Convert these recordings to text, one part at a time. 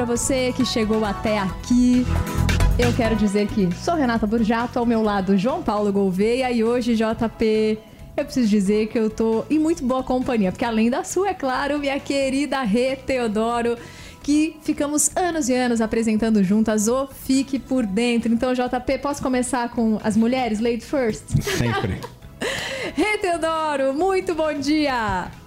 para você que chegou até aqui. Eu quero dizer que sou Renata Burjato, ao meu lado João Paulo Gouveia e hoje JP eu preciso dizer que eu tô em muito boa companhia, porque além da sua, é claro, minha querida Rê Teodoro, que ficamos anos e anos apresentando juntas o Fique por Dentro. Então, JP, posso começar com as mulheres, ladies first? Sempre. Rê Teodoro, muito bom dia!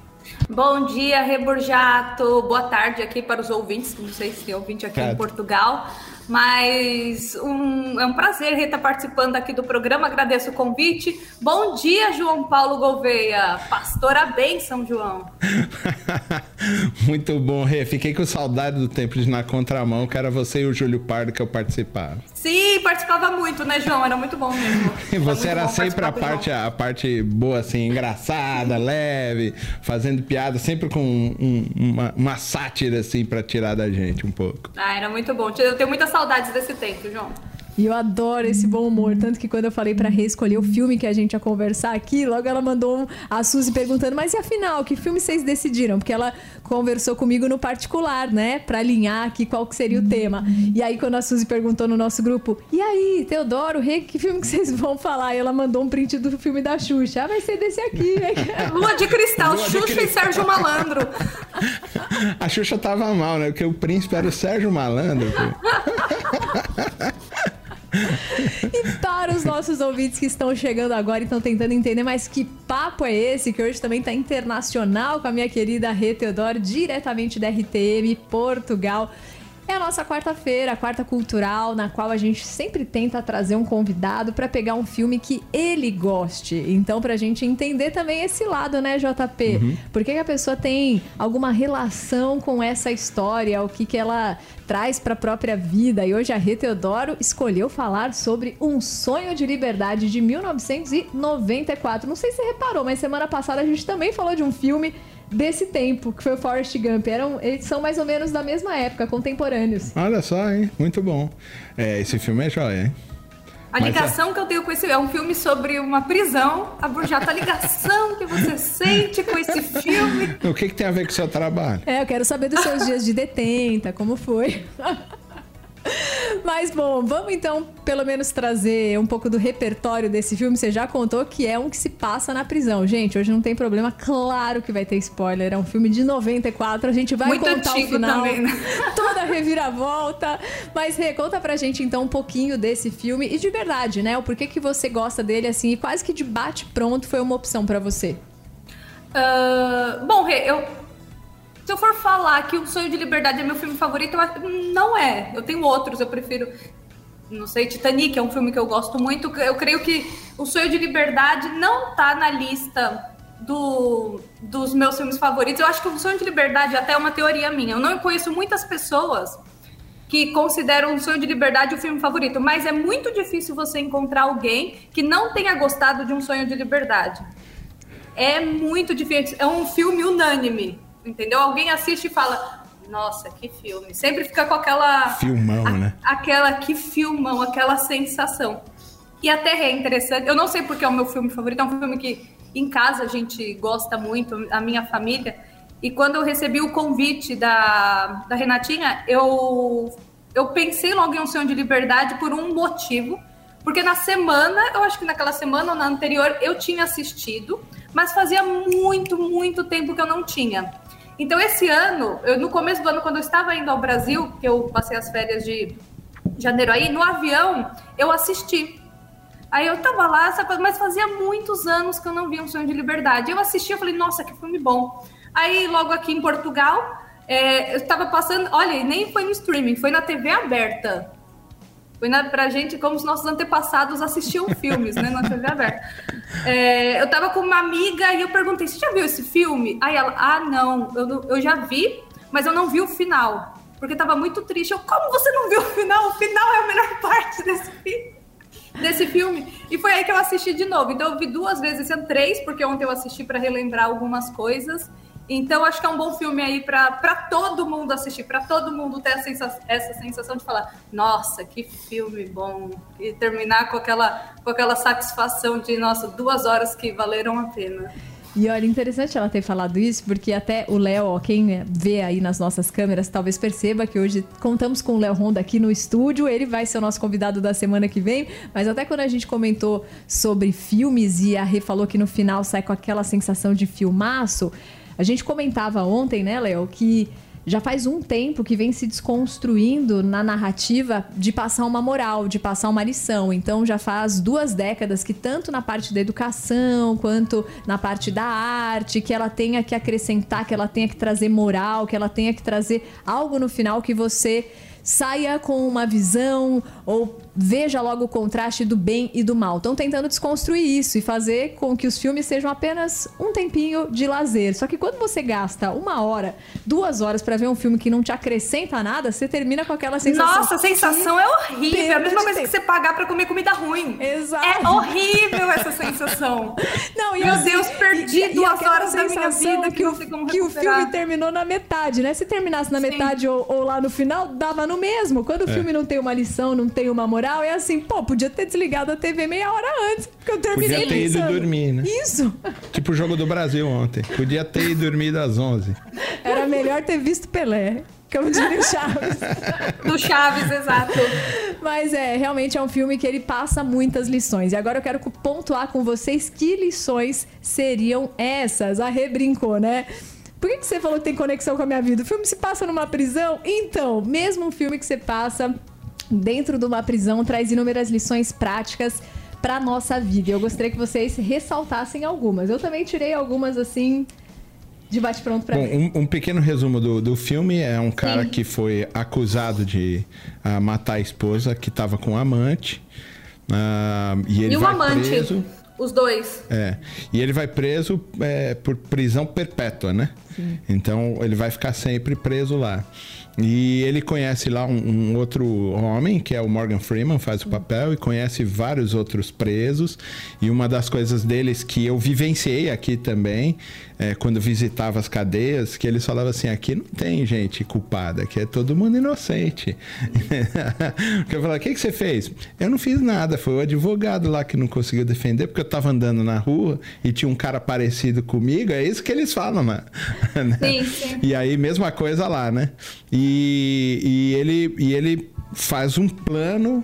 Bom dia, Reborjato. Boa tarde aqui para os ouvintes. Não sei se tem ouvinte aqui em Portugal. Mas um, é um prazer estar participando aqui do programa. Agradeço o convite. Bom dia, João Paulo Gouveia. Pastora bem, São João. Muito bom, Rê. Fiquei com saudade do tempo de na contramão, que era você e o Júlio Pardo que eu participava. Sim, participava muito, né, João? Era muito bom mesmo. E você era, era sempre a parte, a parte boa, assim, engraçada, leve, fazendo piada, sempre com um, uma, uma sátira, assim, para tirar da gente um pouco. Ah, era muito bom. Eu tenho muita saudades desse tempo, João. E eu adoro esse bom humor. Tanto que quando eu falei pra Rê escolher o filme que a gente ia conversar aqui, logo ela mandou a Suzy perguntando: Mas e afinal, que filme vocês decidiram? Porque ela conversou comigo no particular, né? Pra alinhar aqui qual que seria o tema. E aí, quando a Suzy perguntou no nosso grupo: E aí, Teodoro, Rê, que filme que vocês vão falar? E ela mandou um print do filme da Xuxa. Ah, vai ser desse aqui, né? Lua de Cristal, Lua Xuxa de e Sérgio Malandro. A Xuxa tava mal, né? Porque o príncipe era o Sérgio Malandro. e para os nossos ouvintes que estão chegando agora e estão tentando entender, mas que papo é esse? Que hoje também está internacional com a minha querida Rê Teodoro, diretamente da RTM Portugal. É a nossa quarta-feira, a quarta cultural, na qual a gente sempre tenta trazer um convidado para pegar um filme que ele goste. Então, pra gente entender também esse lado, né, JP? Uhum. Por que, que, a pessoa tem alguma relação com essa história? O que, que ela traz para a própria vida? E hoje a Rê Teodoro escolheu falar sobre Um Sonho de Liberdade de 1994. Não sei se você reparou, mas semana passada a gente também falou de um filme desse tempo, que foi o Forrest Gump. Eram, eles são mais ou menos da mesma época, contemporâneos. Olha só, hein? Muito bom. É, esse filme é jóia, hein? A Mas ligação é... que eu tenho com esse é um filme sobre uma prisão. A Burjata, a ligação que você sente com esse filme. O que, que tem a ver com o seu trabalho? É, eu quero saber dos seus dias de detenta, como foi. Mas bom, vamos então pelo menos trazer um pouco do repertório desse filme. Você já contou que é um que se passa na prisão. Gente, hoje não tem problema, claro que vai ter spoiler. É um filme de 94, a gente vai Muito contar o final. Também, né? Toda a reviravolta. Mas Rê, conta pra gente então um pouquinho desse filme e de verdade, né? O porquê que você gosta dele assim e quase que de bate pronto foi uma opção para você. Uh, bom, Rê, eu se eu for falar que O Sonho de Liberdade é meu filme favorito, eu não é. Eu tenho outros, eu prefiro. Não sei, Titanic é um filme que eu gosto muito. Eu creio que O Sonho de Liberdade não tá na lista do, dos meus filmes favoritos. Eu acho que O Sonho de Liberdade até é uma teoria minha. Eu não conheço muitas pessoas que consideram O Sonho de Liberdade o filme favorito, mas é muito difícil você encontrar alguém que não tenha gostado de Um Sonho de Liberdade. É muito difícil. É um filme unânime entendeu? Alguém assiste e fala, nossa, que filme. Sempre fica com aquela. Filmão, a, né? Aquela que filmão, aquela sensação. E até é interessante. Eu não sei porque é o meu filme favorito, é um filme que em casa a gente gosta muito, a minha família. E quando eu recebi o convite da, da Renatinha, eu, eu pensei logo em um sonho de liberdade por um motivo. Porque na semana, eu acho que naquela semana ou na anterior, eu tinha assistido, mas fazia muito, muito tempo que eu não tinha. Então, esse ano, eu, no começo do ano, quando eu estava indo ao Brasil, que eu passei as férias de janeiro aí, no avião, eu assisti. Aí eu tava lá, mas fazia muitos anos que eu não via um sonho de liberdade. Eu assisti, eu falei, nossa, que filme bom. Aí, logo aqui em Portugal, é, eu estava passando, olha, nem foi no streaming, foi na TV aberta. Foi na, pra gente como os nossos antepassados assistiam filmes, né, na TV aberta. É, eu tava com uma amiga e eu perguntei, você já viu esse filme? Aí ela, ah, não, eu, eu já vi, mas eu não vi o final. Porque tava muito triste. Eu, como você não viu o final? O final é a melhor parte desse filme. Desse filme. E foi aí que eu assisti de novo. Então eu vi duas vezes, são três, porque ontem eu assisti para relembrar algumas coisas. Então, acho que é um bom filme aí para todo mundo assistir, para todo mundo ter essa sensação de falar: nossa, que filme bom! E terminar com aquela, com aquela satisfação de, nossa, duas horas que valeram a pena. E olha, interessante ela ter falado isso, porque até o Léo, quem vê aí nas nossas câmeras, talvez perceba que hoje contamos com o Léo Honda aqui no estúdio. Ele vai ser o nosso convidado da semana que vem. Mas até quando a gente comentou sobre filmes e a Rê falou que no final sai com aquela sensação de filmaço, a gente comentava ontem, né, Léo, que já faz um tempo que vem se desconstruindo na narrativa de passar uma moral, de passar uma lição. Então já faz duas décadas que tanto na parte da educação quanto na parte da arte, que ela tenha que acrescentar, que ela tenha que trazer moral, que ela tenha que trazer algo no final que você saia com uma visão ou veja logo o contraste do bem e do mal. Estão tentando desconstruir isso e fazer com que os filmes sejam apenas um tempinho de lazer. Só que quando você gasta uma hora, duas horas para ver um filme que não te acrescenta nada, você termina com aquela sensação. Nossa, a sensação é horrível. É a mesma coisa que você pagar para comer comida ruim. Exato. É horrível essa sensação. Não, e Meu Deus, perdi e, duas e horas da minha vida que, que, o, que o filme terminou na metade, né? Se terminasse na Sim. metade ou, ou, lá no final, dava no mesmo. Quando o é. filme não tem uma lição, não tem uma moral, é assim, pô, podia ter desligado a TV meia hora antes, porque eu terminei Podia ter ido dormir, né? Isso. Tipo o jogo do Brasil ontem. Podia ter ido dormir às 11. Era melhor ter visto Pelé. Como diria o Chaves. Do Chaves, exato. Mas é, realmente é um filme que ele passa muitas lições. E agora eu quero pontuar com vocês que lições seriam essas. A Rê brincou, né? Por que, que você falou que tem conexão com a minha vida? O filme se passa numa prisão? Então, mesmo um filme que você passa dentro de uma prisão traz inúmeras lições práticas para nossa vida. Eu gostaria que vocês ressaltassem algumas. Eu também tirei algumas assim de bate-pronto para mim. Um, um, pequeno resumo do, do filme é um cara Sim. que foi acusado de uh, matar a esposa que estava com um amante. Uh, e ele e vai amante. preso. Os dois. É. E ele vai preso é, por prisão perpétua, né? Sim. Então ele vai ficar sempre preso lá. E ele conhece lá um, um, outro homem, que é o Morgan Freeman, faz o papel, e conhece vários outros presos. E uma das coisas deles que eu vivenciei aqui também, é, quando visitava as cadeias, que eles falavam assim: aqui não tem gente culpada, aqui é todo mundo inocente. eu falava: o que, que você fez? Eu não fiz nada, foi o advogado lá que não conseguiu defender, porque eu estava andando na rua e tinha um cara parecido comigo, é isso que eles falam, né? Sim, sim. E aí, mesma coisa lá, né? E e, e, ele, e ele faz um plano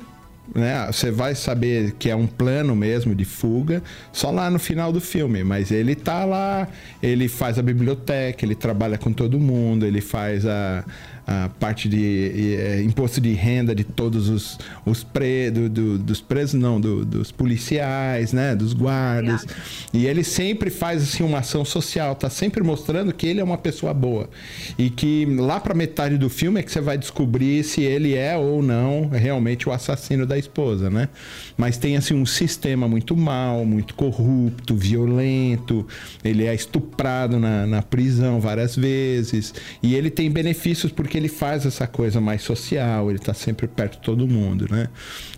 né? Você vai saber que é um plano mesmo de fuga só lá no final do filme, mas ele tá lá, ele faz a biblioteca, ele trabalha com todo mundo, ele faz a, a parte de é, imposto de renda de todos os, os pre, do, do, dos presos, não, do, dos policiais, né? Dos guardas. E ele sempre faz assim uma ação social, tá sempre mostrando que ele é uma pessoa boa. E que lá para metade do filme é que você vai descobrir se ele é ou não realmente o assassino da esposa, né? Mas tem assim um sistema muito mal, muito corrupto, violento. Ele é estuprado na, na prisão várias vezes. E ele tem benefícios porque ele faz essa coisa mais social, ele está sempre perto de todo mundo, né?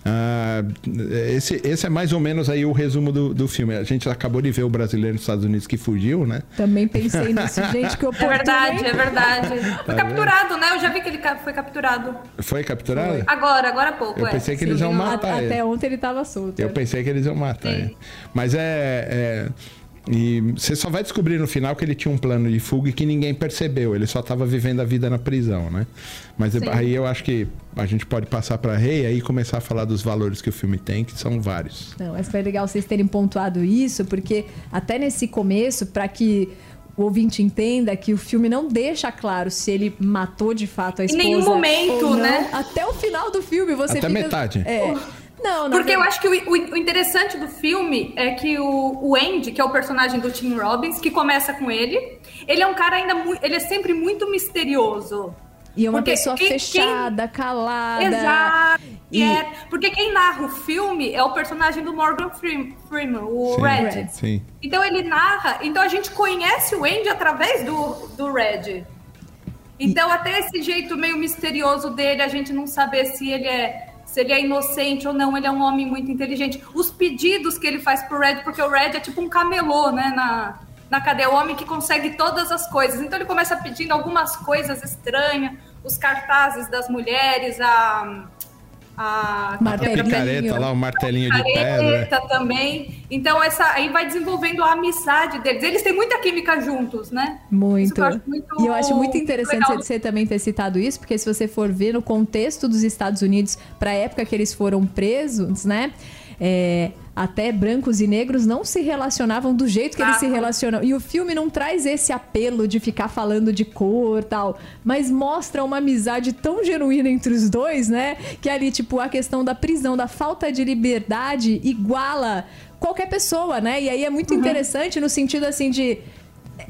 Ah, esse, esse é mais ou menos aí o resumo do, do filme. A gente acabou de ver o brasileiro nos Estados Unidos que fugiu, né? Também pensei nisso, gente, que eu É verdade, é verdade. Tá foi capturado, né? Eu já vi que ele foi capturado. Foi capturado? Foi. Agora, agora há pouco. Eu é. pensei que Sim, eles iam matar Até ele. ontem ele estava solto. Eu pensei que eles iam matar ele. Mas é... é e você só vai descobrir no final que ele tinha um plano de fuga e que ninguém percebeu. Ele só estava vivendo a vida na prisão, né? Mas Sim. aí eu acho que a gente pode passar para Rei aí começar a falar dos valores que o filme tem, que são vários. Não, mas foi legal vocês terem pontuado isso, porque até nesse começo, para que o ouvinte entenda que o filme não deixa claro se ele matou de fato a esposa. Em nenhum momento, né? Até o final do filme você Até fica... metade. É. Não, não. Porque eu acho que o, o, interessante do filme é que o, o Andy, que é o personagem do Tim Robbins, que começa com ele, ele é um cara ainda muito. Ele é sempre muito misterioso. E é uma porque pessoa quem, fechada, quem... calada. Exato. E... É, porque quem narra o filme é o personagem do Morgan Freeman, o sim, Red. Sim. Então ele narra. Então a gente conhece o Andy através do, do Red. Então, e... até esse jeito meio misterioso dele, a gente não saber se ele é se ele é inocente ou não, ele é um homem muito inteligente. Os pedidos que ele faz pro Red, porque o Red é tipo um camelô, né, na, na cadeia, o homem que consegue todas as coisas. Então ele começa pedindo algumas coisas estranhas, os cartazes das mulheres, a, a, martelinho. picareta lá, o martelinho de pedra. também. Então, essa aí vai desenvolvendo a amizade deles. Eles têm muita química juntos, né? Muito. Eu muito e eu acho muito interessante você também ter citado isso, porque se você for ver no contexto dos Estados Unidos, para a época que eles foram presos, né? É, até brancos e negros não se relacionavam do jeito que ah. eles se relacionam. E o filme não traz esse apelo de ficar falando de cor tal, mas mostra uma amizade tão genuína entre os dois, né? Que ali, tipo, a questão da prisão, da falta de liberdade iguala qualquer pessoa, né? E aí é muito uhum. interessante no sentido assim de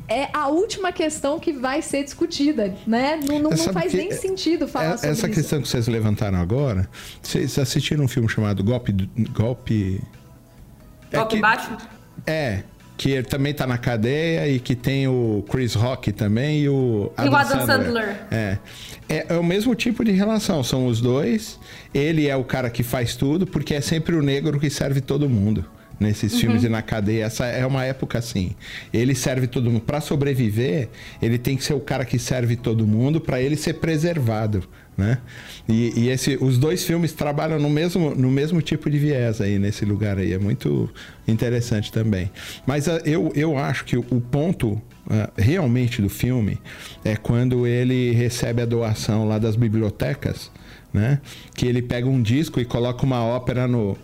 é a última questão que vai ser discutida, né? Não, não, não faz nem sentido falar é, sobre essa isso. questão que vocês levantaram agora, vocês assistiram um filme chamado Golpe... Golpe... É que, baixo? É, que ele também tá na cadeia e que tem o Chris Rock também e o Adam, e o Adam Sandler. Sandler. É. é. é. o mesmo tipo de relação, são os dois. Ele é o cara que faz tudo, porque é sempre o negro que serve todo mundo nesses uhum. filmes e na cadeia. Essa é uma época assim. Ele serve todo mundo. Para sobreviver, ele tem que ser o cara que serve todo mundo para ele ser preservado. Né? E, e, esse, os dois filmes trabalham no mesmo, no mesmo tipo de viés aí nesse lugar aí. É muito interessante também. Mas uh, eu, eu acho que o, ponto uh, realmente do filme é quando ele recebe a doação lá das bibliotecas, né? Que ele pega um disco e coloca uma ópera no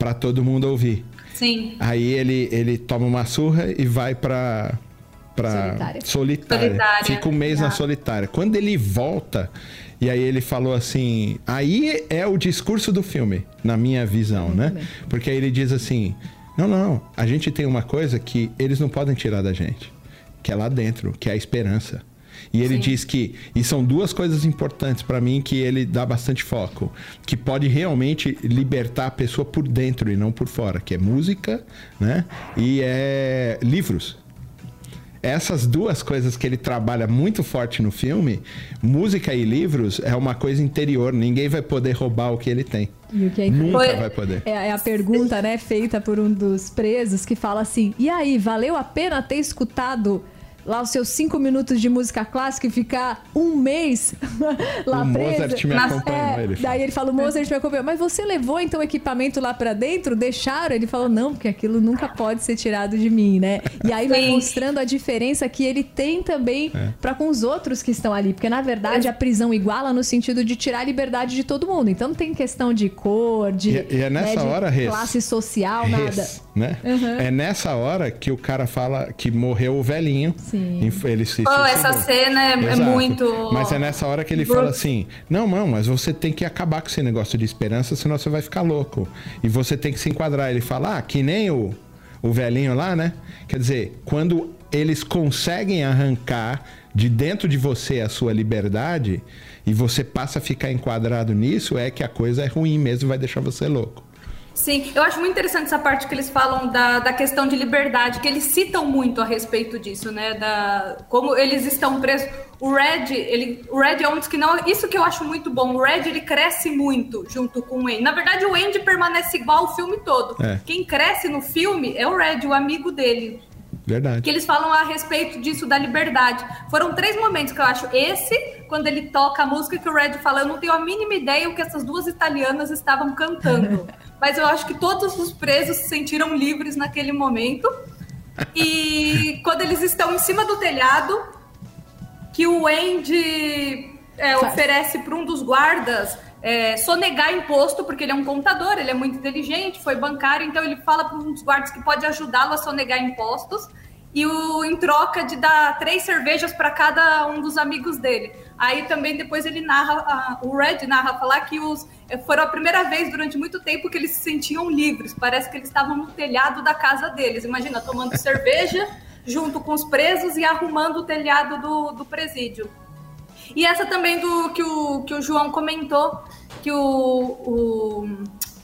para todo mundo ouvir. Sim. Aí ele, ele toma uma surra e vai para para solitária. solitária. solitária. Fica um mês na solitária. Quando ele volta, e aí ele falou assim, aí é o discurso do filme, na minha visão, Muito né? Bem. Porque aí ele diz assim: "Não, não, a gente tem uma coisa que eles não podem tirar da gente, que é lá dentro, que é a esperança. E ele Sim. diz que. E são duas coisas importantes para mim que ele dá bastante foco. Que pode realmente libertar a pessoa por dentro e não por fora, que é música, né? E é livros essas duas coisas que ele trabalha muito forte no filme, música e livros, é uma coisa interior. Ninguém vai poder roubar o que ele tem. E o que é Nunca Foi... vai poder. É, é, a pergunta, né, feita por um dos presos que fala assim: e aí, valeu a pena ter escutado lá os seus cinco minutos de música clássica e ficar um mês lá o preso. Mozart me acompanhou, é, ele Daí ele fala, o Mozart me acompanhou. Mas você levou então o equipamento lá para dentro? Deixaram? Ele falou, não, porque aquilo nunca pode ser tirado de mim, né? E aí vai mostrando a diferença que ele tem também é. para com os outros que estão ali. Porque na verdade a prisão iguala no sentido de tirar a liberdade de todo mundo. Então não tem questão de cor, de, e, e é nessa né, de hora, classe social, nada. Né? Uhum. É nessa hora que o cara fala que morreu o velhinho. Sim. Ele se oh, essa cena é, é, muito. Mas é nessa hora que ele fala assim: não, não, mas você tem que acabar com esse negócio de esperança, senão você vai ficar louco. E você tem que se enquadrar. Ele fala: ah, que nem o, o velhinho lá, né? Quer dizer, quando eles conseguem arrancar de dentro de você a sua liberdade e você passa a ficar enquadrado nisso, é que a coisa é ruim mesmo, vai deixar você louco. Sim, eu acho muito interessante essa parte que eles falam da, da questão de liberdade, que eles citam muito a respeito disso, né? Da, como eles estão presos. O Red, ele, o Red é um dos que não. Isso que eu acho muito bom. O Red ele cresce muito junto com o Andy. Na verdade, o Andy permanece igual o filme todo. É. Quem cresce no filme é o Red, o amigo dele. Verdade. Que eles falam a respeito disso, da liberdade. Foram três momentos que eu acho. Esse, quando ele toca a música que o Red fala, eu não tenho a mínima ideia o que essas duas italianas estavam cantando. mas eu acho que todos os presos se sentiram livres naquele momento. E quando eles estão em cima do telhado, que o Andy é, oferece para um dos guardas é, sonegar imposto, porque ele é um contador, ele é muito inteligente, foi bancário, então ele fala para um dos guardas que pode ajudá-lo a sonegar impostos e o, em troca de dar três cervejas para cada um dos amigos dele. Aí também depois ele narra, o Red narra falar que os eh, foram a primeira vez durante muito tempo que eles se sentiam livres. Parece que eles estavam no telhado da casa deles. Imagina, tomando cerveja junto com os presos e arrumando o telhado do, do presídio. E essa também do que o, que o João comentou, que o,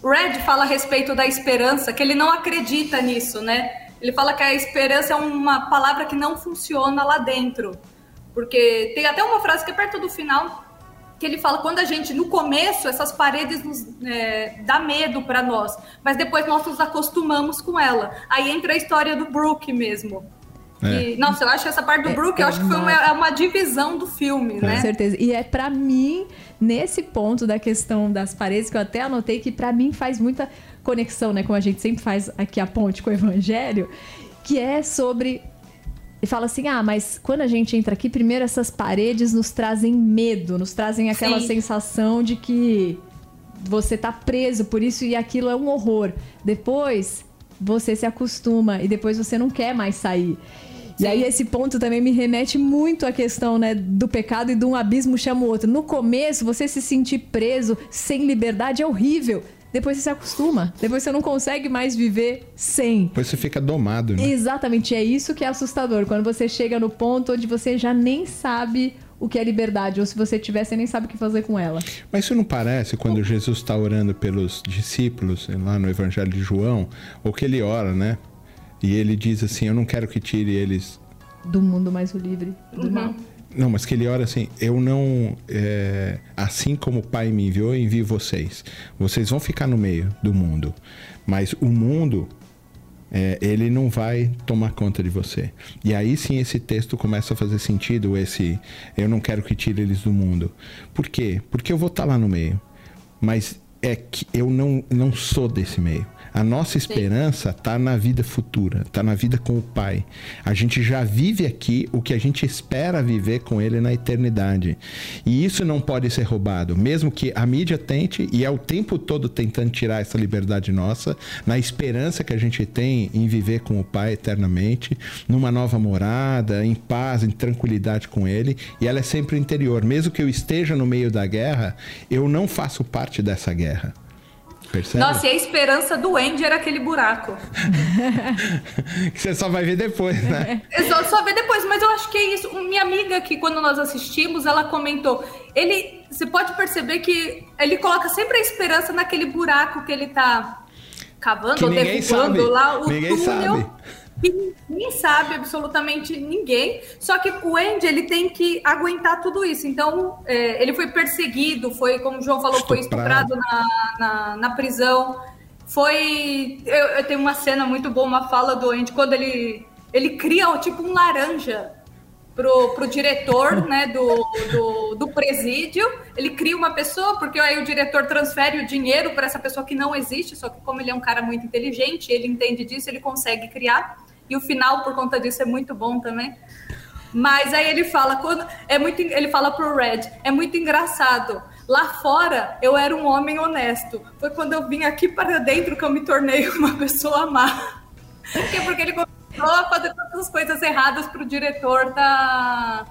o Red fala a respeito da esperança, que ele não acredita nisso, né? Ele fala que a esperança é uma palavra que não funciona lá dentro. Porque tem até uma frase que é perto do final que ele fala quando a gente no começo essas paredes nos é, dá medo para nós, mas depois nós nos acostumamos com ela. Aí entra a história do Brook mesmo, É. nossa, eu acho que essa parte do é, Brook, eu é acho que foi uma, é uma divisão do filme, né? Com certeza. E é para mim, nesse ponto da questão das paredes, que eu até anotei que para mim faz muita conexão, né? Como a gente sempre faz aqui a ponte com o evangelho, que é sobre e fala assim: ah, mas quando a gente entra aqui, primeiro essas paredes nos trazem medo, nos trazem aquela Sim. sensação de que você tá preso por isso e aquilo é um horror. Depois você se acostuma e depois você não quer mais sair. Sim. E aí esse ponto também me remete muito à questão, né, do pecado e de um abismo chama o outro. No começo, você se sentir preso, sem liberdade é horrível. Depois você se acostuma. Depois você não consegue mais viver sem. Depois você fica domado, né? Exatamente, é isso que é assustador. Quando você chega no ponto onde você já nem sabe o que é liberdade, ou se você tiver, você nem sabe o que fazer com ela. Mas isso não parece quando Jesus está orando pelos discípulos, lá no Evangelho de João, ou que ele ora, né? E ele diz assim: Eu não quero que tire eles do mundo mais o livre do uhum. mal. Não, mas que ele ora assim: Eu não. É, assim como o Pai me enviou, eu envio vocês. Vocês vão ficar no meio do mundo. Mas o mundo é, ele não vai tomar conta de você. E aí sim esse texto começa a fazer sentido, esse eu não quero que tire eles do mundo. Por quê? Porque eu vou estar lá no meio. Mas é que eu não, não sou desse meio. A nossa esperança está na vida futura, está na vida com o Pai. A gente já vive aqui o que a gente espera viver com Ele na eternidade. E isso não pode ser roubado, mesmo que a mídia tente e é o tempo todo tentando tirar essa liberdade nossa, na esperança que a gente tem em viver com o Pai eternamente, numa nova morada, em paz, em tranquilidade com Ele. E ela é sempre interior. Mesmo que eu esteja no meio da guerra, eu não faço parte dessa guerra. Percebe? Nossa, e a esperança do Andy era aquele buraco. que você só vai ver depois, né? Eu só, só ver depois, mas eu acho que é isso. Minha amiga que quando nós assistimos, ela comentou. Ele. Você pode perceber que ele coloca sempre a esperança naquele buraco que ele tá cavando ou derrubando lá o ninguém túnel. Sabe que ninguém sabe absolutamente ninguém. Só que o Andy ele tem que aguentar tudo isso. Então é, ele foi perseguido, foi como o João falou, estuprado. foi estuprado na, na, na prisão. Foi eu, eu, tenho uma cena muito boa, uma fala do Andy quando ele ele cria tipo um laranja pro, pro diretor né, do, do, do, presídio. Ele cria uma pessoa, porque aí o diretor transfere o dinheiro para essa pessoa que não existe, só que como ele é um cara muito inteligente, ele entende disso, ele consegue criar. E o final, por conta disso, é muito bom também. Mas aí ele fala, quando é muito, ele fala pro Red, é muito engraçado. Lá fora eu era um homem honesto. Foi quando eu vim aqui para dentro que eu me tornei uma pessoa má. Porque, porque ele começou a fazer todas as coisas erradas pro diretor da,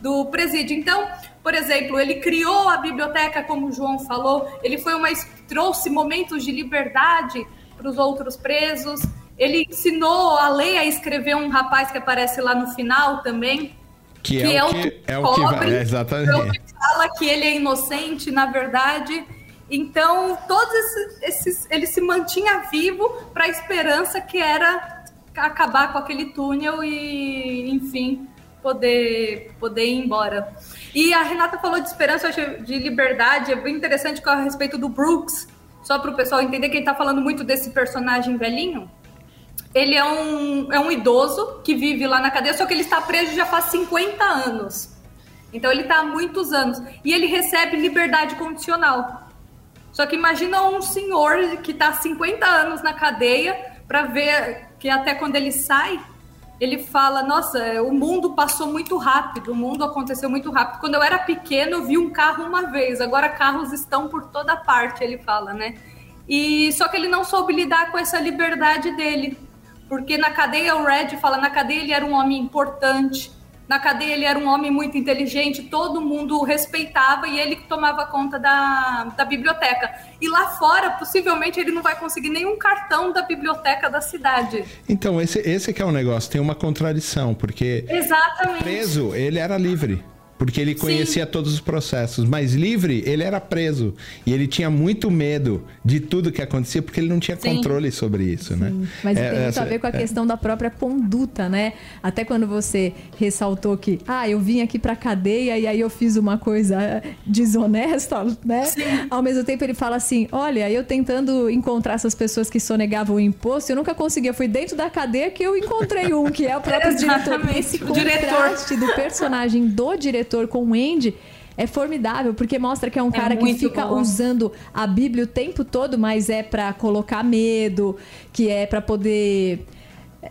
do presídio. Então, por exemplo, ele criou a biblioteca, como o João falou, ele foi uma trouxe momentos de liberdade para os outros presos. Ele ensinou a lei a escrever um rapaz que aparece lá no final também. Que, que é, o que, é o que vai, é exatamente. Que fala que ele é inocente, na verdade. Então, todos esses, esses ele se mantinha vivo para a esperança que era acabar com aquele túnel e, enfim, poder poder ir embora. E a Renata falou de esperança, de liberdade, é bem interessante com a respeito do Brooks, só para o pessoal entender que ele está falando muito desse personagem velhinho. Ele é um, é um idoso que vive lá na cadeia, só que ele está preso já faz 50 anos. Então ele está há muitos anos. E ele recebe liberdade condicional. Só que imagina um senhor que está há 50 anos na cadeia para ver que até quando ele sai, ele fala: Nossa, o mundo passou muito rápido, o mundo aconteceu muito rápido. Quando eu era pequeno, eu vi um carro uma vez, agora carros estão por toda parte, ele fala, né? E só que ele não soube lidar com essa liberdade dele. Porque na cadeia o Red fala, na cadeia ele era um homem importante, na cadeia ele era um homem muito inteligente, todo mundo o respeitava e ele tomava conta da, da biblioteca. E lá fora, possivelmente, ele não vai conseguir nenhum cartão da biblioteca da cidade. Então, esse, esse que é o negócio, tem uma contradição, porque Exatamente. preso, ele era livre. Porque ele conhecia Sim. todos os processos. Mas livre, ele era preso. E ele tinha muito medo de tudo que acontecia, porque ele não tinha Sim. controle sobre isso, né? Sim. né? Mas é, tem muito a ver com a é. questão da própria conduta, né? Até quando você ressaltou que, ah, eu vim aqui pra cadeia e aí eu fiz uma coisa desonesta, né? Sim. Ao mesmo tempo ele fala assim, olha, eu tentando encontrar essas pessoas que sonegavam o imposto, eu nunca consegui. Eu fui dentro da cadeia que eu encontrei um, que é o próprio diretor. Esse o contraste diretor. do personagem do diretor diretor com o Andy é formidável, porque mostra que é um é cara que fica bom. usando a Bíblia o tempo todo, mas é para colocar medo, que é para poder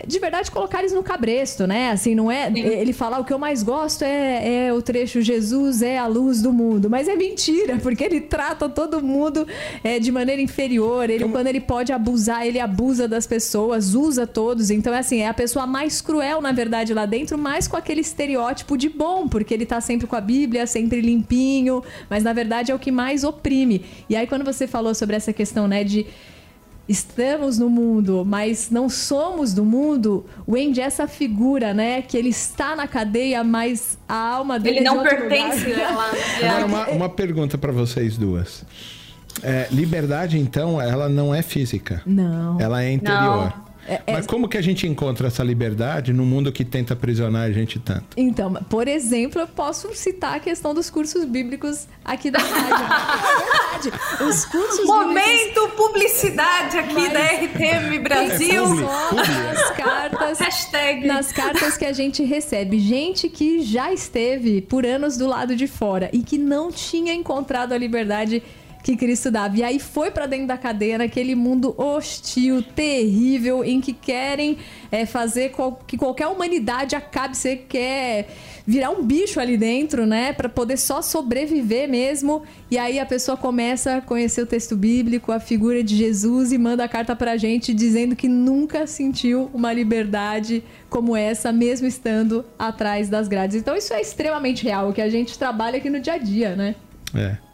de verdade colocar eles no cabresto, né? Assim, não é. Sim. Ele falar o que eu mais gosto é, é o trecho Jesus é a luz do mundo. Mas é mentira, porque ele trata todo mundo é, de maneira inferior. Ele, Como... quando ele pode abusar, ele abusa das pessoas, usa todos. Então, é assim, é a pessoa mais cruel, na verdade, lá dentro, mas com aquele estereótipo de bom, porque ele tá sempre com a Bíblia, sempre limpinho, mas na verdade é o que mais oprime. E aí, quando você falou sobre essa questão, né, de estamos no mundo, mas não somos do mundo, o Andy é essa figura, né? Que ele está na cadeia, mas a alma dele ele é não de pertence lá. Agora, uma, uma pergunta para vocês duas. É, liberdade, então, ela não é física. Não. Ela é interior. Não. É, é, Mas como que a gente encontra essa liberdade no mundo que tenta aprisionar a gente tanto? Então, por exemplo, eu posso citar a questão dos cursos bíblicos aqui da rádio. é verdade. Os cursos Momento bíblicos... publicidade aqui Mas... da RTM Brasil. É nas cartas, Hashtag. nas cartas que a gente recebe. Gente que já esteve por anos do lado de fora e que não tinha encontrado a liberdade que Cristo dava. E aí foi para dentro da cadeia, naquele mundo hostil, terrível, em que querem é, fazer qual, que qualquer humanidade acabe. Você quer virar um bicho ali dentro, né? Para poder só sobreviver mesmo. E aí a pessoa começa a conhecer o texto bíblico, a figura de Jesus e manda a carta pra gente dizendo que nunca sentiu uma liberdade como essa, mesmo estando atrás das grades. Então isso é extremamente real, o que a gente trabalha aqui no dia a dia, né? É.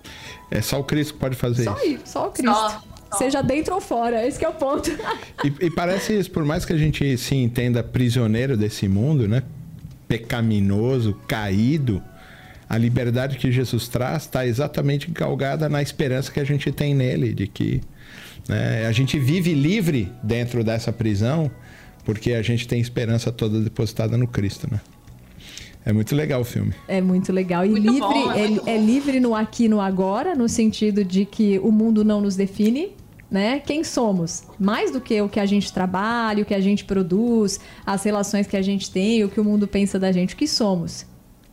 É só o Cristo que pode fazer só isso. Só, o Cristo. Só, só. Seja dentro ou fora, esse é o ponto. e, e parece isso, por mais que a gente se entenda prisioneiro desse mundo, né? Pecaminoso, caído, a liberdade que Jesus traz está exatamente galgada na esperança que a gente tem nele, de que né, a gente vive livre dentro dessa prisão, porque a gente tem esperança toda depositada no Cristo, né? É muito legal o filme. É muito legal. E muito livre, bom, é, é, é livre no aqui e no agora, no sentido de que o mundo não nos define. Né? Quem somos? Mais do que o que a gente trabalha, o que a gente produz, as relações que a gente tem, o que o mundo pensa da gente. O que somos?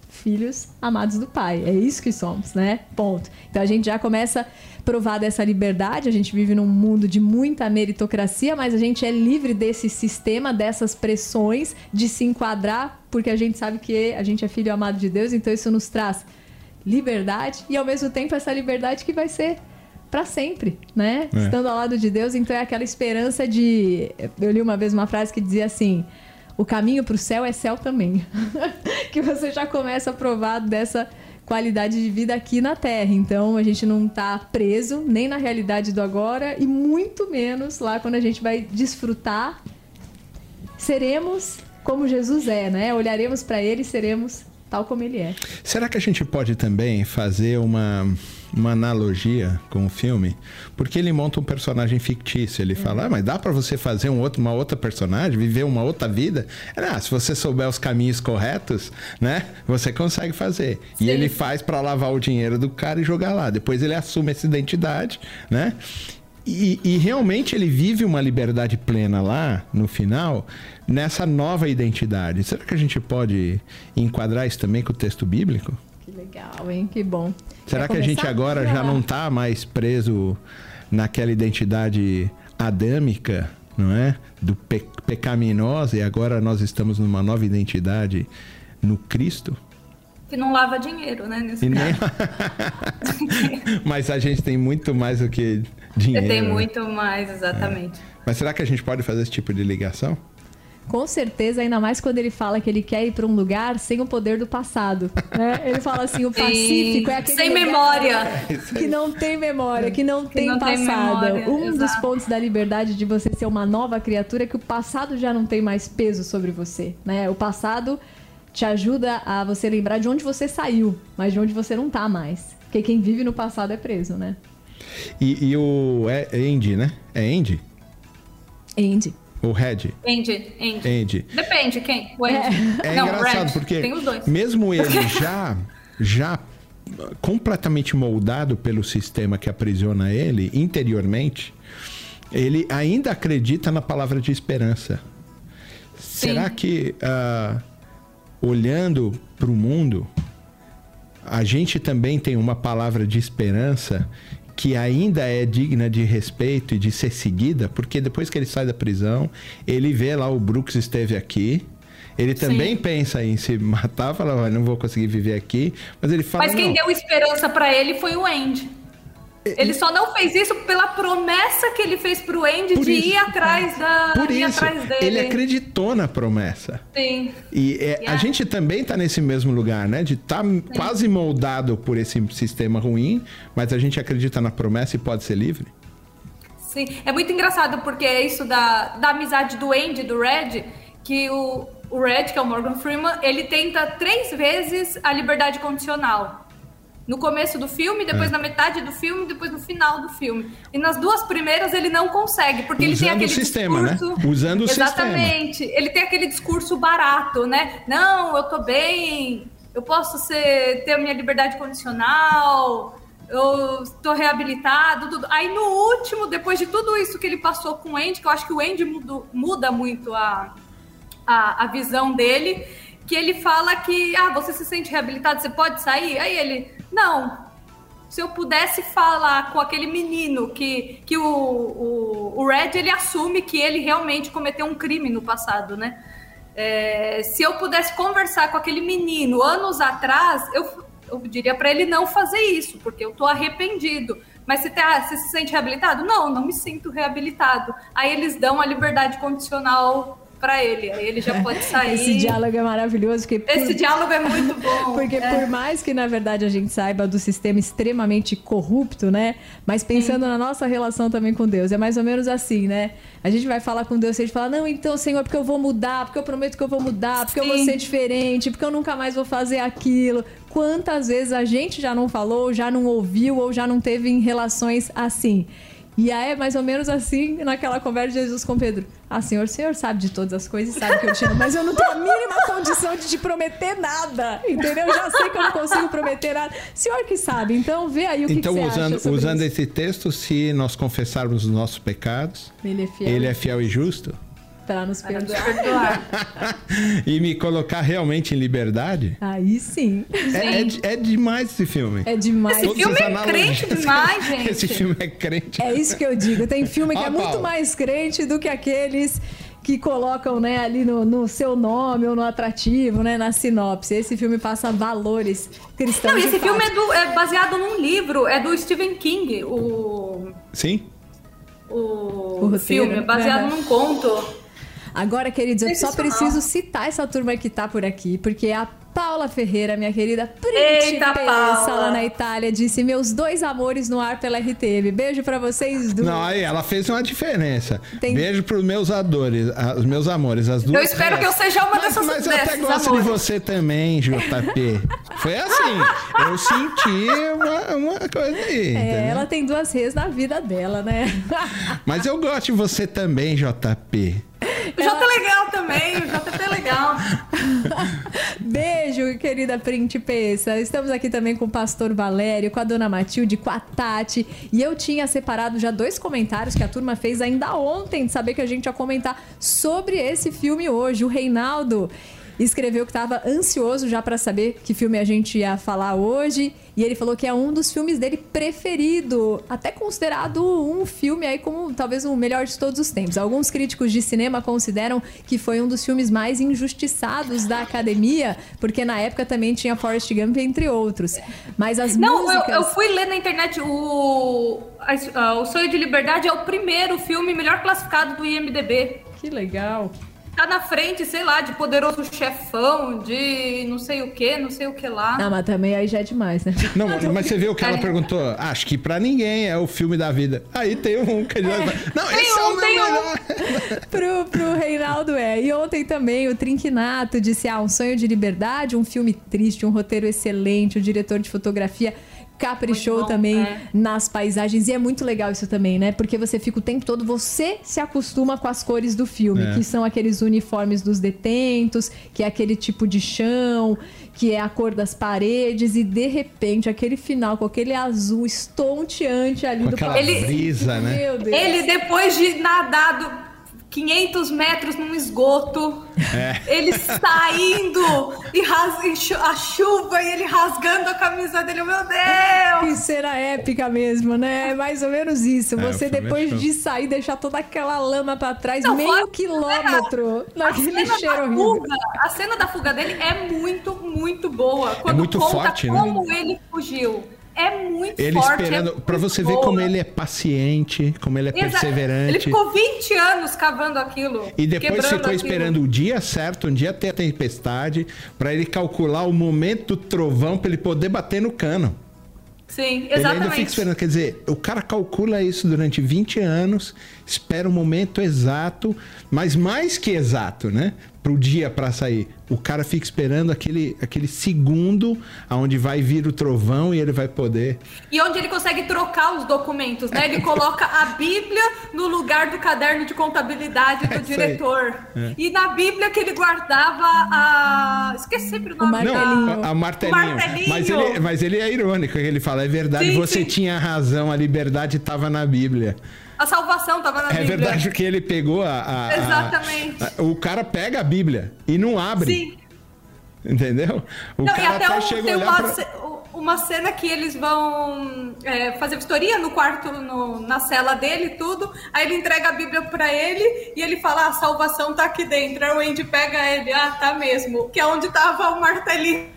Filhos amados do Pai. É isso que somos, né? Ponto. Então a gente já começa provar dessa liberdade. A gente vive num mundo de muita meritocracia, mas a gente é livre desse sistema, dessas pressões de se enquadrar, porque a gente sabe que a gente é filho amado de Deus, então isso nos traz liberdade e ao mesmo tempo essa liberdade que vai ser para sempre, né? É. Estando ao lado de Deus, então é aquela esperança de. Eu li uma vez uma frase que dizia assim: o caminho para o céu é céu também. que você já começa a provar dessa qualidade de vida aqui na Terra. Então a gente não está preso nem na realidade do agora e muito menos lá quando a gente vai desfrutar. Seremos como Jesus é, né? Olharemos para ele e seremos tal como ele é. Será que a gente pode também fazer uma, uma analogia com o filme? Porque ele monta um personagem fictício. Ele fala, ah, mas dá para você fazer um outro, uma outra personagem, viver uma outra vida? Ah, se você souber os caminhos corretos, né? Você consegue fazer. Sim. E ele faz para lavar o dinheiro do cara e jogar lá. Depois ele assume essa identidade, né? E, e, realmente ele vive uma liberdade plena lá, no final, nessa nova identidade. Será que a gente pode enquadrar isso também com o texto bíblico? Que legal, hein? Que bom. Será Quer que a gente agora já não está mais preso naquela identidade adâmica, não é? Do pe pecaminosa e agora nós estamos numa nova identidade no Cristo? Que não lava dinheiro, né? Nesse nem... Mas a gente tem muito mais do que dinheiro. Tem né? muito mais, exatamente. É. Mas será que a gente pode fazer esse tipo de ligação? Com certeza, ainda mais quando ele fala que ele quer ir para um lugar sem o poder do passado. Né? Ele fala assim: o Pacífico é aquele. Sem memória. Que não tem memória, que não que tem não passado. Tem memória, um exato. dos pontos da liberdade de você ser uma nova criatura é que o passado já não tem mais peso sobre você. Né? O passado te ajuda a você lembrar de onde você saiu, mas de onde você não tá mais. Porque quem vive no passado é preso, né? E, e o é Andy, né? É Andy? Andy. O Red? Andy, Andy. Andy. Depende, quem? O Andy. É Não, engraçado Red. porque Tem os dois. mesmo ele já já completamente moldado pelo sistema que aprisiona ele interiormente, ele ainda acredita na palavra de esperança. Será que ah, olhando para o mundo, a gente também tem uma palavra de esperança que ainda é digna de respeito e de ser seguida, porque depois que ele sai da prisão, ele vê lá o Brooks esteve aqui. Ele também pensa em se matar, fala, "Olha, não vou conseguir viver aqui, mas ele fala Mas quem deu esperança pra ele foi o Andy. Ele só não fez isso pela promessa que ele fez pro Andy Por de isso. ir atrás da. Por ir isso, atrás dele. ele acreditou na promessa. Sim. E é, a Yeah. gente também tá nesse mesmo lugar, né? De estar quase moldado por esse sistema ruim, mas a gente acredita na promessa e pode ser livre. Sim, é muito engraçado porque é isso da, da amizade do Andy, do Red, que o, o Red, que é o Morgan Freeman, ele tenta três vezes a liberdade condicional. No começo do filme, depois É. na metade do filme, depois no final do filme. E nas duas primeiras ele não consegue, porque ele tem Usando o aquele sistema, né? discurso... Usando o sistema. Exatamente. Ele tem aquele discurso barato, né? Não, eu tô bem, eu posso ser, ter a minha liberdade condicional, eu tô reabilitado, tudo. Aí no último, depois de tudo isso que ele passou com o Andy, que eu acho que o Andy mudo- muda muito a, a, a visão dele, que ele fala que, ah, você se sente reabilitado, você pode sair? Aí ele, não. Se eu pudesse falar com aquele menino que, que o, o, o Red, ele assume que ele realmente cometeu um crime no passado, né? É, se eu pudesse conversar com aquele menino anos atrás, eu, eu diria para ele não fazer isso, porque eu tô arrependido. Mas você, tá, você se sente reabilitado? Não, não me sinto reabilitado. Aí eles dão a liberdade condicional para ele, aí ele já pode sair. Esse diálogo é maravilhoso. Porque por- Esse diálogo é muito bom. Porque é. por mais que, na verdade, a gente saiba do sistema extremamente corrupto, né? Mas pensando na nossa relação também com Deus, é mais ou menos assim, né? A gente vai falar com Deus e a gente fala, não, então, Senhor, porque eu vou mudar, porque eu prometo que eu vou mudar, porque eu vou Sim. ser diferente, porque eu nunca mais vou fazer aquilo. Quantas vezes a gente já não falou, já não ouviu ou já não teve em relações assim? E aí é mais ou menos assim naquela conversa de Jesus com Pedro. Ah, Senhor, o Senhor sabe de todas as coisas, sabe que eu te amo, mas eu não tenho a mínima condição de te prometer nada. Entendeu? Eu já sei que eu não consigo prometer nada. Senhor que sabe, então vê aí o que, então, que você usando, sobre usando isso. esse texto, se nós confessarmos os nossos pecados, Ele é fiel ele é fiel e justo, Para nos perdoar. perdoar. e me colocar realmente em liberdade, Aí sim. é, é, é demais esse filme. É demais. Esse Todas filme é analogias. crente demais, gente. Esse filme é crente. É isso que eu digo. Tem filme que Ó, é muito Paulo. mais crente do que aqueles que colocam, né, ali no, no seu nome ou no atrativo, né, na sinopse. Esse filme passa valores cristãos. Não, e de esse filme é, do- é baseado num livro, é do Stephen King, o, Sim? o, O roteiro, filme, é baseado né? num conto. Agora, queridos, eu só preciso citar essa turma que tá por aqui, porque a Paula Ferreira, minha querida Paula. lá na Itália, disse meus dois amores no ar pela RTM. Beijo pra vocês duas. Não, aí ela fez uma diferença. Tem- Beijo pros meus adores, ah, os meus amores, as duas. Eu espero que eu seja uma mas, dessas Mas eu até gosto amores. de você também, JP. Foi assim. Eu senti uma, uma coisa aí. É, entendeu? ela tem duas reis na vida dela, né? Mas eu gosto de você também, JP. O Jota é legal também, o Jota é legal. Beijo, querida principessa. Estamos aqui também com o pastor Valério, com a dona Matilde, com a Tati. E eu tinha separado já dois comentários que a turma fez ainda ontem, de saber que a gente ia comentar sobre esse filme hoje. O Reinaldo escreveu que estava ansioso já para saber que filme a gente ia falar hoje. E ele falou que é um dos filmes dele preferido, até considerado um filme aí como talvez o melhor de todos os tempos. Alguns críticos de cinema consideram que foi um dos filmes mais injustiçados da academia, porque na época também tinha Forrest Gump, entre outros. Mas as Não, eu, músicas... eu fui ler na internet o, o Sonho de Liberdade é o primeiro filme melhor classificado do IMDB. Que legal. Tá na frente, sei lá, de poderoso chefão, de não sei o que, não sei o que lá. Não, mas também aí já é demais, né? Não, mas você viu o que ela É. perguntou? Acho que pra ninguém é o filme da vida. Aí tem um que falar, Não, Tem esse é o um, meu tem um. melhor. pro, pro Reinaldo é. E ontem também o Trinquinato disse: Ah, um sonho de liberdade, um filme triste, um roteiro excelente, o diretor de fotografia caprichou Muito bom, também é. nas paisagens. E é muito legal isso também, né? Porque você fica o tempo todo, você se acostuma com as cores do filme, É. que são aqueles uniformes dos detentos, que é aquele tipo de chão, que é a cor das paredes, e de repente aquele final com aquele azul estonteante ali Com do aquela Ele- brisa, né? Meu Deus. Ele, depois de nadado 500 metros num esgoto, É. ele saindo e, ras- e a chuva e ele rasgando a camisa dele, meu Deus! Que cena épica mesmo, né? É mais ou menos isso. É, Você é depois show. de sair, deixar toda aquela lama pra trás, Não, meio fora- quilômetro, A naquele cena, cheiro fuga, a cena da fuga dele é muito, muito boa. Quando muito conta forte, né? como ele fugiu. É muito Ele forte. esperando, é pra você ver boa. como ele é paciente, como ele é Exa- perseverante. Ele ficou 20 anos cavando aquilo. E depois ficou aquilo. esperando o dia certo, um dia ter a tempestade, pra ele calcular o momento do trovão pra ele poder bater no cano. Sim, Ele ainda fica exatamente. esperando. Quer dizer, o cara calcula isso durante 20 anos, espera o momento exato, mas mais que exato, né? Pro dia pra sair. O cara fica esperando aquele, aquele segundo aonde vai vir o trovão e ele vai poder. E onde ele consegue trocar os documentos, né? Ele coloca a Bíblia no lugar do caderno de contabilidade do É diretor. É. E na Bíblia que ele guardava a. Esqueci sempre o nome mar- Não, a, a martelinho. O martelinho. Mas, ele, mas ele é irônico, ele fala, é verdade, Sim, você sim. tinha razão, a liberdade estava na Bíblia. A salvação tava na É Bíblia. verdade que ele pegou a. a- a- Exatamente. a- o cara pega a Bíblia e não abre. Sim. Entendeu? O Não, e cara até até um- chega a uma, pra... uma cena que eles vão é, fazer vistoria no quarto, no- na cela dele e tudo. Aí ele entrega a Bíblia pra ele e ele fala: "Ah, a salvação tá aqui dentro. Aí o Andy pega ele, ah, tá mesmo. Que é onde tava o martelinho.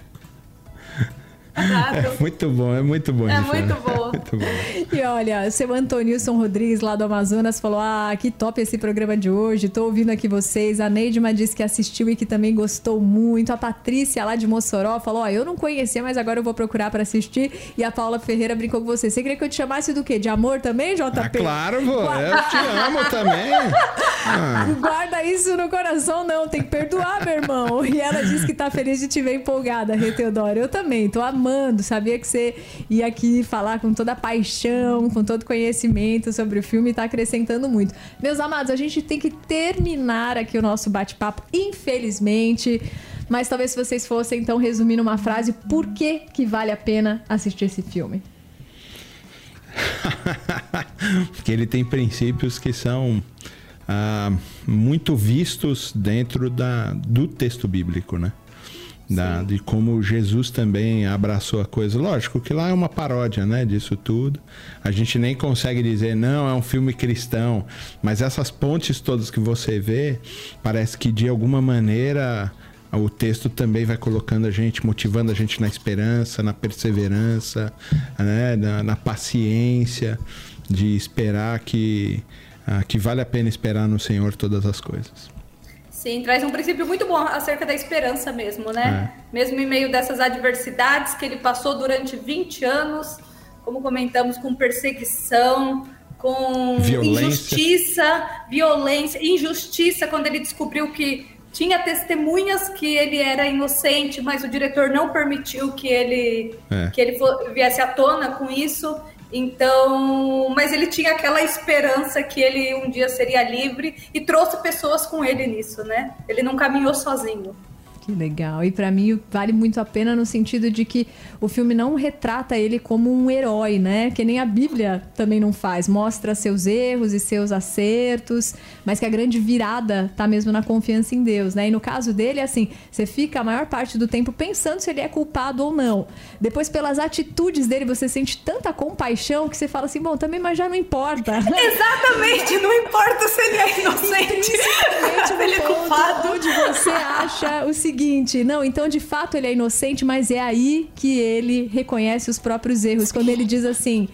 É muito bom, é muito bom. É isso, muito né? bom. É muito bom. E olha, seu Antonilson Rodrigues, lá do Amazonas, falou: Ah, que top esse programa de hoje. Tô ouvindo aqui vocês. A Neidma disse que assistiu e que também gostou muito. A Patrícia, lá de Mossoró, falou: Ó, eu não conhecia, mas agora eu vou procurar pra assistir. E a Paula Ferreira brincou com você. Você queria que eu te chamasse do quê? De amor também, JP? Ah, claro, vô, eu te amo também. Ah, Guarda isso no coração, não. Tem que perdoar, meu irmão. E ela disse que tá feliz de te ver empolgada, Rê Teodoro. Eu também, tô amando. Sabia que você ia aqui falar com toda a paixão, com todo conhecimento sobre o filme e tá acrescentando muito. Meus amados, a gente tem que terminar aqui o nosso bate-papo, infelizmente. Mas talvez se vocês fossem, então, resumir numa frase, por que, que vale a pena assistir esse filme? Porque ele tem princípios que são ah, muito vistos dentro da, do texto bíblico, né? Da, de como Jesus também abraçou a coisa. Lógico que lá é uma paródia, né, disso tudo. A gente nem consegue dizer, não, é um filme cristão. Mas essas pontes todas que você vê, parece que de alguma maneira o texto também vai colocando a gente, motivando a gente na esperança, na perseverança, né, na, na paciência de esperar que, ah, que vale a pena esperar no Senhor todas as coisas. Sim, traz um princípio muito bom acerca da esperança mesmo, né? É. Mesmo em meio dessas adversidades que ele passou durante 20 anos, como comentamos, com perseguição, com Violência. injustiça, violência, injustiça, quando ele descobriu que tinha testemunhas que ele era inocente, mas o diretor não permitiu que ele, É. que ele viesse à tona com isso. Então, mas ele tinha aquela esperança que ele um dia seria livre e trouxe pessoas com ele nisso, né? Ele não caminhou sozinho. Que legal. E pra mim vale muito a pena no sentido de que o filme não retrata ele como um herói, né? Que nem a Bíblia também não faz. Mostra seus erros e seus acertos, mas que a grande virada tá mesmo na confiança em Deus, né? E no caso dele, assim, você fica a maior parte do tempo pensando se ele é culpado ou não. Depois, pelas atitudes dele, você sente tanta compaixão que você fala assim, bom, também, mas já não importa. Exatamente, não importa se ele é inocente, Principalmente se ele é no ponto culpado. onde você acha o seguinte, não, então de fato ele é inocente, mas é aí que ele reconhece os próprios erros, quando ele diz assim,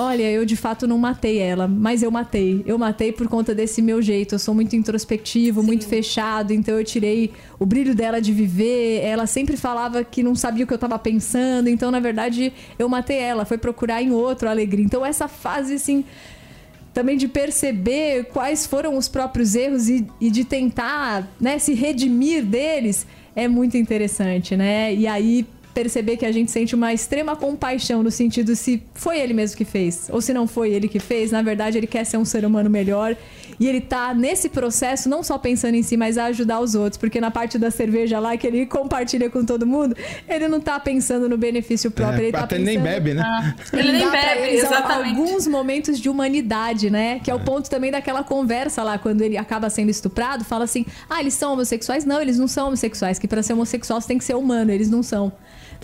Olha, eu de fato não matei ela, mas eu matei. Eu matei por conta desse meu jeito. Eu sou muito introspectivo, Sim. muito fechado, então eu tirei o brilho dela de viver. Ela sempre falava que não sabia o que eu tava pensando, então na verdade eu matei ela. Foi procurar em outro alegria. Então essa fase, assim também de perceber quais foram os próprios erros e, e, de tentar né, se redimir deles é muito interessante, né? E aí perceber que a gente sente uma extrema compaixão no sentido se foi ele mesmo que fez ou se não foi ele que fez, na verdade ele quer ser um ser humano melhor e ele tá nesse processo não só pensando em si, mas a ajudar os outros, porque na parte da cerveja lá que ele compartilha com todo mundo, ele não tá pensando no benefício próprio, é, ele tá até pensando... nem bebe, né? Ah, ele nem bebe, exatamente. Alguns momentos de humanidade, né? Que é o ponto também daquela conversa lá quando ele acaba sendo estuprado, fala assim: "Ah, eles são homossexuais?" Não, eles não são homossexuais, que para ser homossexual você tem que ser humano, eles não são.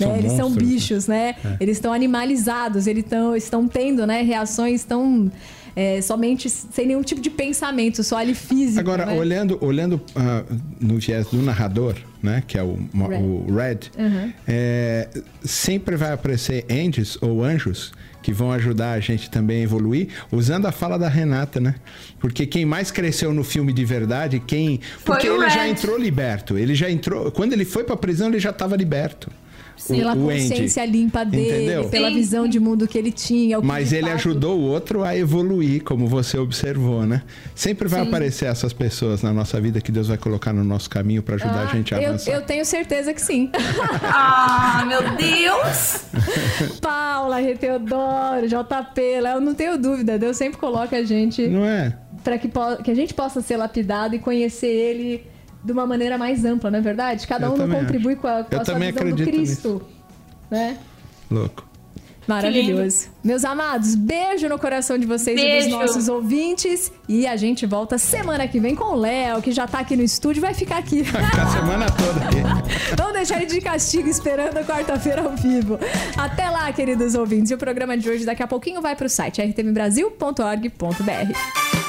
Né? São eles monstros, são né? bichos, né? É. Eles estão animalizados, eles tão, estão tendo né, reações tão. É, somente sem nenhum tipo de pensamento, só ali físico. Agora, né? olhando, olhando uh, no viés do narrador, né, que é o Red, o Red uhum. é, sempre vai aparecer angels ou anjos que vão ajudar a gente também a evoluir, usando a fala da Renata, né? Porque quem mais cresceu no filme de verdade, quem. Porque ele Red. já entrou liberto. Ele já entrou. Quando ele foi pra prisão, ele já estava liberto. Sim. Pela consciência Andy. limpa dele, Entendeu? pela Sim. visão de mundo que ele tinha. Mas ele fato... ajudou o outro a evoluir, como você observou, né? Sempre vai Sim. aparecer essas pessoas na nossa vida que Deus vai colocar no nosso caminho para ajudar ah, a gente a eu, avançar. Eu tenho certeza que sim. ah, meu Deus! Paula, Teodoro, JP, eu não tenho dúvida. Deus sempre coloca a gente. Não é? Para que, que a gente possa ser lapidado e conhecer ele de uma maneira mais ampla, não é verdade? Cada eu um não contribui com a, com a sua visão do Cristo. Nisso. Né? Louco. Maravilhoso. Meus amados, beijo no coração de vocês beijo. e dos nossos ouvintes. E a gente volta semana que vem com o Léo, que já tá aqui no estúdio, vai ficar aqui. Vai ficar a semana toda aqui. Vamos deixar ele de castigo esperando a quarta-feira ao vivo. Até lá, queridos ouvintes. E o programa de hoje daqui a pouquinho vai pro site rtvbrasil.org.br.